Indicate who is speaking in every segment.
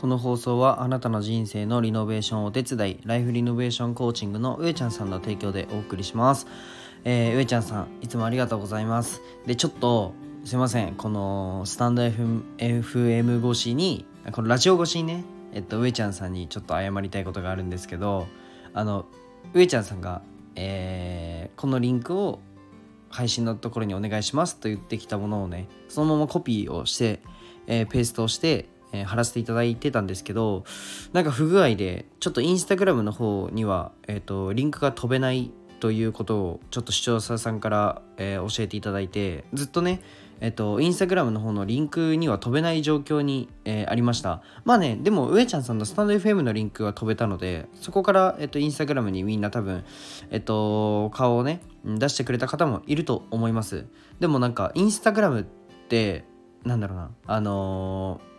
Speaker 1: この放送はあなたの人生のリノベーションお手伝いライフリノベーションコーチングの上ちゃんさんの提供でお送りします、えー、上ちゃんさんいつもありがとうございます。でちょっとすいません。このスタンド FM, FM 越しにこのラジオ越しにねえっと上ちゃんさんにちょっと謝りたいことがあるんですけどあの上ちゃんさんが、えー、このリンクを配信のところにお願いしますと言ってきたものをねそのままコピーをして、えー、ペーストをして、えー貼らせていただいてたんですけどなんか不具合でちょっとインスタグラムの方には、えー、とリンクが飛べないということをちょっと視聴者さんから、えー教えていただいてずっとねえっと、インスタグラムの方のリンクには飛べない状況に、えーありました。まあね、でも、上ちゃんさんのスタンド FM のリンクは飛べたので、そこから、えっと、インスタグラムにみんな多分、えっと、顔をね、出してくれた方もいると思います。でもなんか、インスタグラムって、なんだろうな、あのー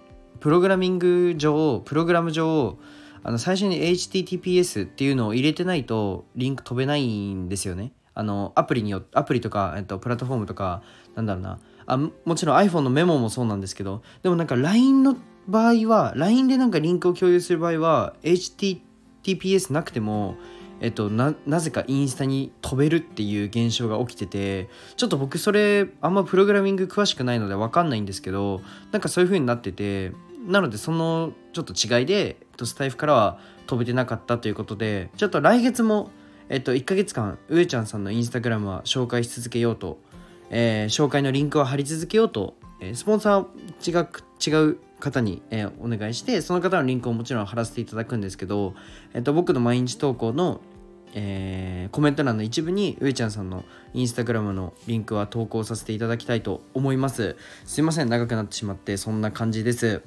Speaker 1: プログラミング上、プログラム上、あの最初に HTTPS っていうのを入れてないとリンク飛べないんですよね。あのアプリによアプリとか、えっと、プラットフォームとかなんだろうなあもちろん iPhone のメモもそうなんですけどでもなんか LINE の場合は LINE でなんかリンクを共有する場合は HTTPS なくてもえっと、ななぜかインスタに飛べるっていう現象が起きててちょっと僕それあんまプログラミング詳しくないので分かんないんですけどなんかそういう風になっててなのでそのちょっと違いでとスタイフからは飛べてなかったということでちょっと来月もえっと1ヶ月間上ちゃんさんのインスタグラムは紹介し続けようと、えー紹介のリンクを貼り続けようと、えースポンサー違く違う方に、えーお願いしてその方のリンクをもちろん貼らせていただくんですけど、えっと僕の毎日投稿のえーコメント欄の一部に上ちゃんさんのインスタグラムのリンクは投稿させていただきたいと思います。すいません長くなってしまってそんな感じです。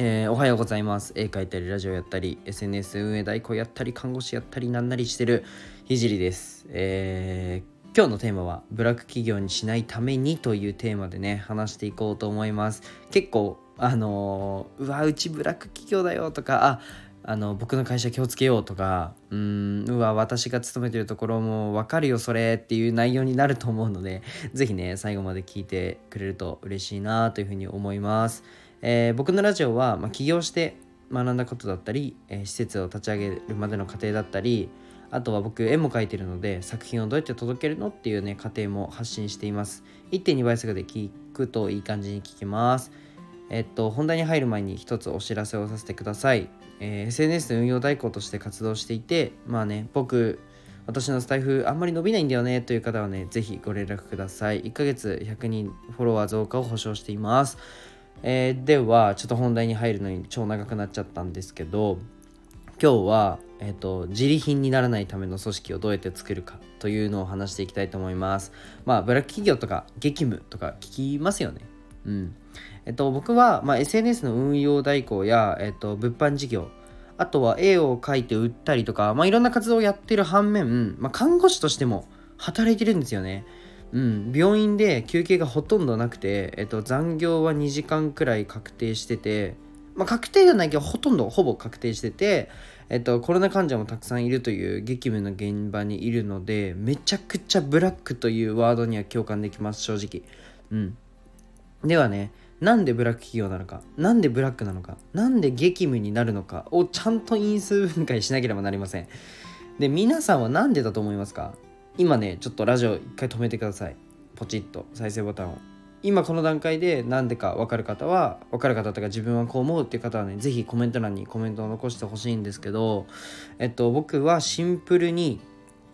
Speaker 1: えーおはようございます。絵描いたりラジオやったり SNS 運営代行やったり看護師やったりなんなりしてるひじりです、えー今日のテーマはブラック企業にしないためにというテーマでね話していこうと思います。結構あのーうわうちブラック企業だよとかああの僕の会社気をつけようとかうーんうわ私が勤めてるところも分かるよそれっていう内容になると思うのでぜひね最後まで聞いてくれると嬉しいなというふうに思います、えー僕のラジオは、まあ、起業して学んだことだったり、えー施設を立ち上げるまでの過程だったりあとは僕絵も描いてるので作品をどうやって届けるのっていうね過程も発信しています1.2倍速で聞くといい感じに聞けますえっと、本題に入る前に一つお知らせをさせてください。えー SNS の運用代行として活動していて、まあね、僕、私のスタイフあんまり伸びないんだよねという方はね、ぜひご連絡ください。1ヶ月100人フォロワー増加を保証しています。えーでは、ちょっと本題に入るのに超長くなっちゃったんですけど、今日は、えっと自利品にならないための組織をどうやって作るかというのを話していきたいと思います。まあ、ブラック企業とか激務とか聞きますよね。うん。えっと、僕は、まあ、SNS の運用代行や、えっと、物販事業、あとは絵を描いて売ったりとか、まあ、いろんな活動をやってる反面、まあ、看護師としても働いてるんですよね。うん、病院で休憩がほとんどなくて、えっと、残業は2時間くらい確定してて、まあ、確定じゃないけどほとんどほぼ確定してて、えっと、コロナ患者もたくさんいるという激務の現場にいるのでめちゃくちゃブラックというワードには共感できます正直。うん、ではねなんでブラック企業なのかなんでブラックなのかなんで激務になるのかをちゃんと因数分解しなければなりません。で皆さんは何でだと思いますか？今ねちょっとラジオ一回止めてください。ポチッと。再生ボタンを。今この段階で何でか分かる方は分かる方とか自分はこう思うっていう方はね是非コメント欄にコメントを残してほしいんですけどえっと僕はシンプルに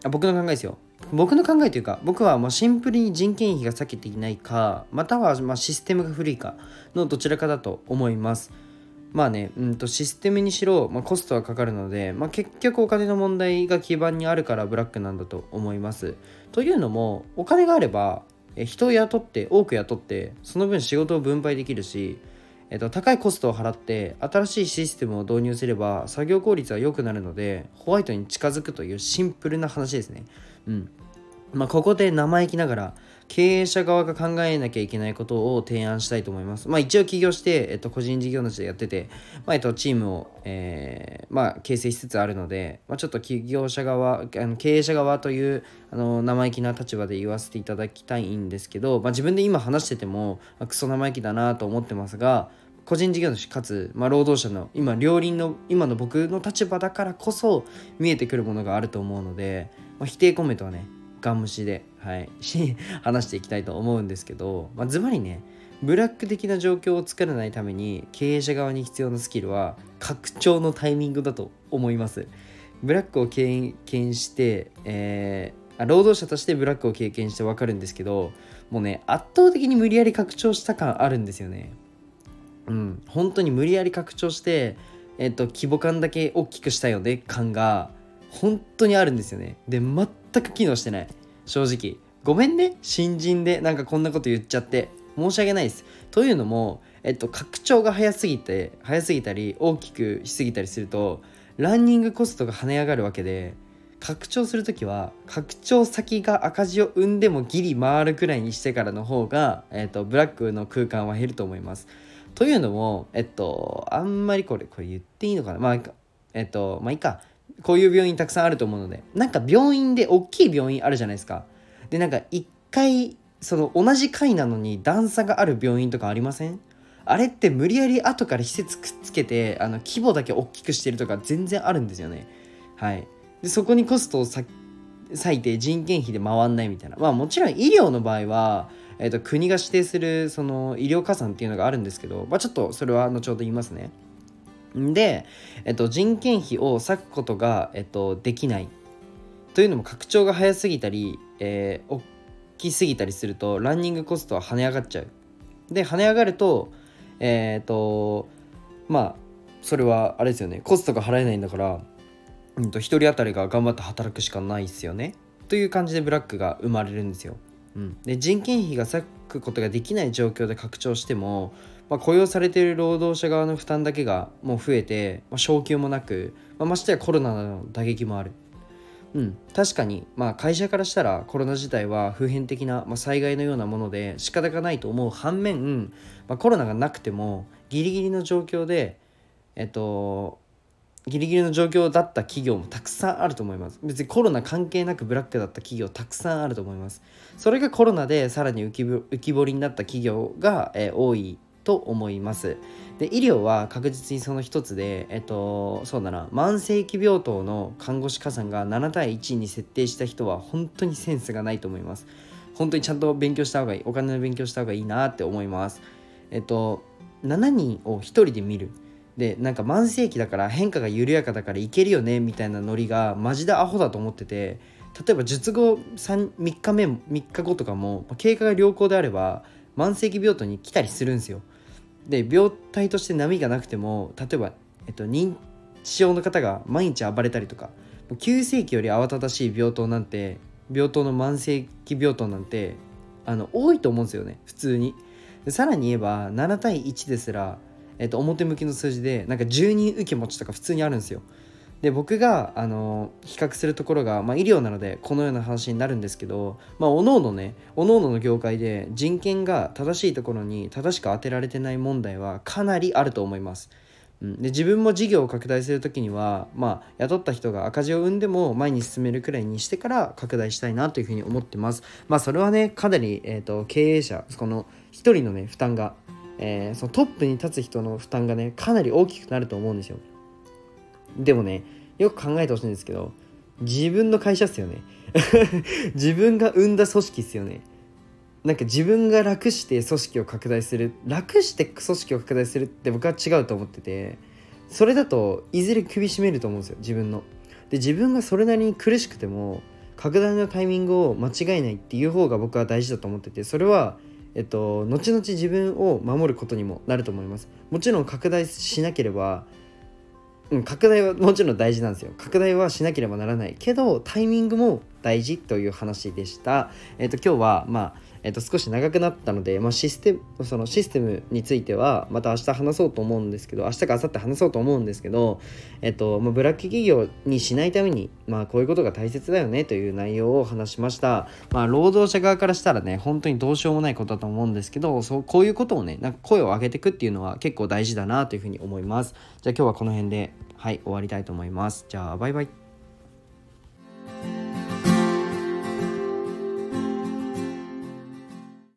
Speaker 1: あ僕の考えですよ。僕の考えというか僕はもうシンプルに人件費が避けていないかまたはまシステムが古いかのどちらかだと思います。まあね、うん、とシステムにしろ、まあ、コストはかかるので、まあ、結局お金の問題が基盤にあるからブラックなんだと思いますというのもお金があれば人を雇って多く雇ってその分仕事を分配できるしえっと、高いコストを払って新しいシステムを導入すれば作業効率は良くなるのでホワイトに近づくというシンプルな話ですね。うんまあ、ここで生意気ながら経営者側が考えなきゃいけないことを提案したいと思います。まあ、一応起業して、えっと、個人事業主でやってて、まあえっと、チームを、えーまあ、形成しつつあるので、まあ、ちょっと起業者側あの経営者側というあの生意気な立場で言わせていただきたいんですけど、まあ、自分で今話してても、まあクソ生意気だなと思ってますが個人事業主かつ、まあ、労働者の今両輪の今の僕の立場だからこそ見えてくるものがあると思うので、まあ、否定コメントはねガン無視で、はい、話していきたいと思うんですけど、まあ、ずばりねブラック的な状況を作らないために経営者側に必要なスキルは拡張のタイミングだと思います。ブラックを経験して、えー、労働者としてブラックを経験して分かるんですけどもうね圧倒的に無理やり拡張した感あるんですよね。うん。本当に無理やり拡張してえっと規模感だけ大きくしたよね感が本当にあるんですよね。で全全く機能してない。正直。ごめんね。新人でなんかこんなこと言っちゃって。申し訳ないです。というのもえっと拡張が早すぎて早すぎたり大きくしすぎたりするとランニングコストが跳ね上がるわけで拡張する時は拡張先が赤字を生んでもギリ回るくらいにしてからの方が、えっと、ブラックの空間は減ると思います。というのもえっとあんまりこれこれ言っていいのかな。まあえっとまあいいか。こういう病院たくさんあると思うのでなんか病院で大きい病院あるじゃないですか。でなんか一回その同じ階なのに段差がある病院とかありません？あれって無理やり後から施設くっつけてあの規模だけ大きくしてるとか全然あるんですよね。はい。でそこにコストを割いて人件費で回んないみたいな。まあもちろん医療の場合はえーと、国が指定するその医療加算っていうのがあるんですけど、まあ、ちょっとそれは後ほど言いますね。で、えっと、人件費を割くことが、えっと、できないというのも拡張が早すぎたり、えー、大きすぎたりするとランニングコストは跳ね上がっちゃう。で跳ね上がるとえっ、とまあそれはあれですよねコストが払えないんだから、うんと、1人当たりが頑張って働くしかないですよねという感じでブラックが生まれるんですよ。うん、で人件費が割くことができない状況で拡張しても、まあ、雇用されている労働者側の負担だけがもう増えて、まあ、昇給もなく、まあ、ましてやコロナの打撃もある。うん、確かに、まあ、会社からしたらコロナ自体は普遍的な、まあ、災害のようなもので仕方がないと思う反面、まあ、コロナがなくてもギリギリの状況で、えっと、ギリギリの状況だった企業もたくさんあると思います別にコロナ関係なくブラックだった企業たくさんあると思いますそれがコロナでさらに浮き浮き彫りになった企業が、えー、多いと思います。で医療は確実にその一つでえっとそうだな。慢性期病棟の看護師加算が7対1に設定した人は本当にセンスがないと思います。本当にちゃんと勉強した方がいい。お金の勉強した方がいいなって思います。えっと7人を1人で見る。でなんか慢性期だから変化が緩やかだからいけるよねみたいなノリがマジでアホだと思ってて例えば術後 3, 3日目3日後とかも経過が良好であれば慢性期病棟に来たりするんですよ。で病態として波がなくても例えば、えっと、認知症の方が毎日暴れたりとか急性期より慌ただしい病棟なんて病棟の慢性期病棟なんてあの多いと思うんですよね普通にさらに言えば7対1ですらえっと、表向きの数字でなんか10人受け持ちとか普通にあるんですよ。で僕があの比較するところが、まあ、医療なのでこのような話になるんですけど、まあ、おのおのねおのおのの業界で人権が正しいところに正しく当てられてない問題はかなりあると思います。で自分も事業を拡大する時には、まあ、雇った人が赤字を生んでも前に進めるくらいにしてから拡大したいなというふうに思ってます。まあそれはねかなり、えーと経営者この一人のね負担がえー、そのトップに立つ人の負担がねかなり大きくなると思うんですよでもねよく考えてほしいんですけど自分の会社っすよね。自分が生んだ組織っすよね。なんか自分が楽して組織を拡大する楽して組織を拡大するって僕は違うと思っててそれだといずれ首絞めると思うんですよ自分の。で自分がそれなりに苦しくても拡大のタイミングを間違えないっていう方が僕は大事だと思っててそれはえっと、後々自分を守ることにもなると思います。もちろん拡大しなければ、うん、拡大はもちろん大事なんですよ。拡大はしなければならないけど、タイミングも大事という話でした。えっと、今日は、まあ、えっと、少し長くなったので、まあ、システムそのシステムについてはまた明日話そうと思うんですけど明日か明後日話そうと思うんですけど、えっとまあ、ブラック企業にしないために、まあ、こういうことが大切だよねという内容を話しました、まあ、労働者側からしたらね本当にどうしようもないことだと思うんですけどそうこういうことをねなんか声を上げていくっていうのは結構大事だなというふうに思います。じゃあ今日はこの辺ではい終わりたいと思います。じゃあバイバイ。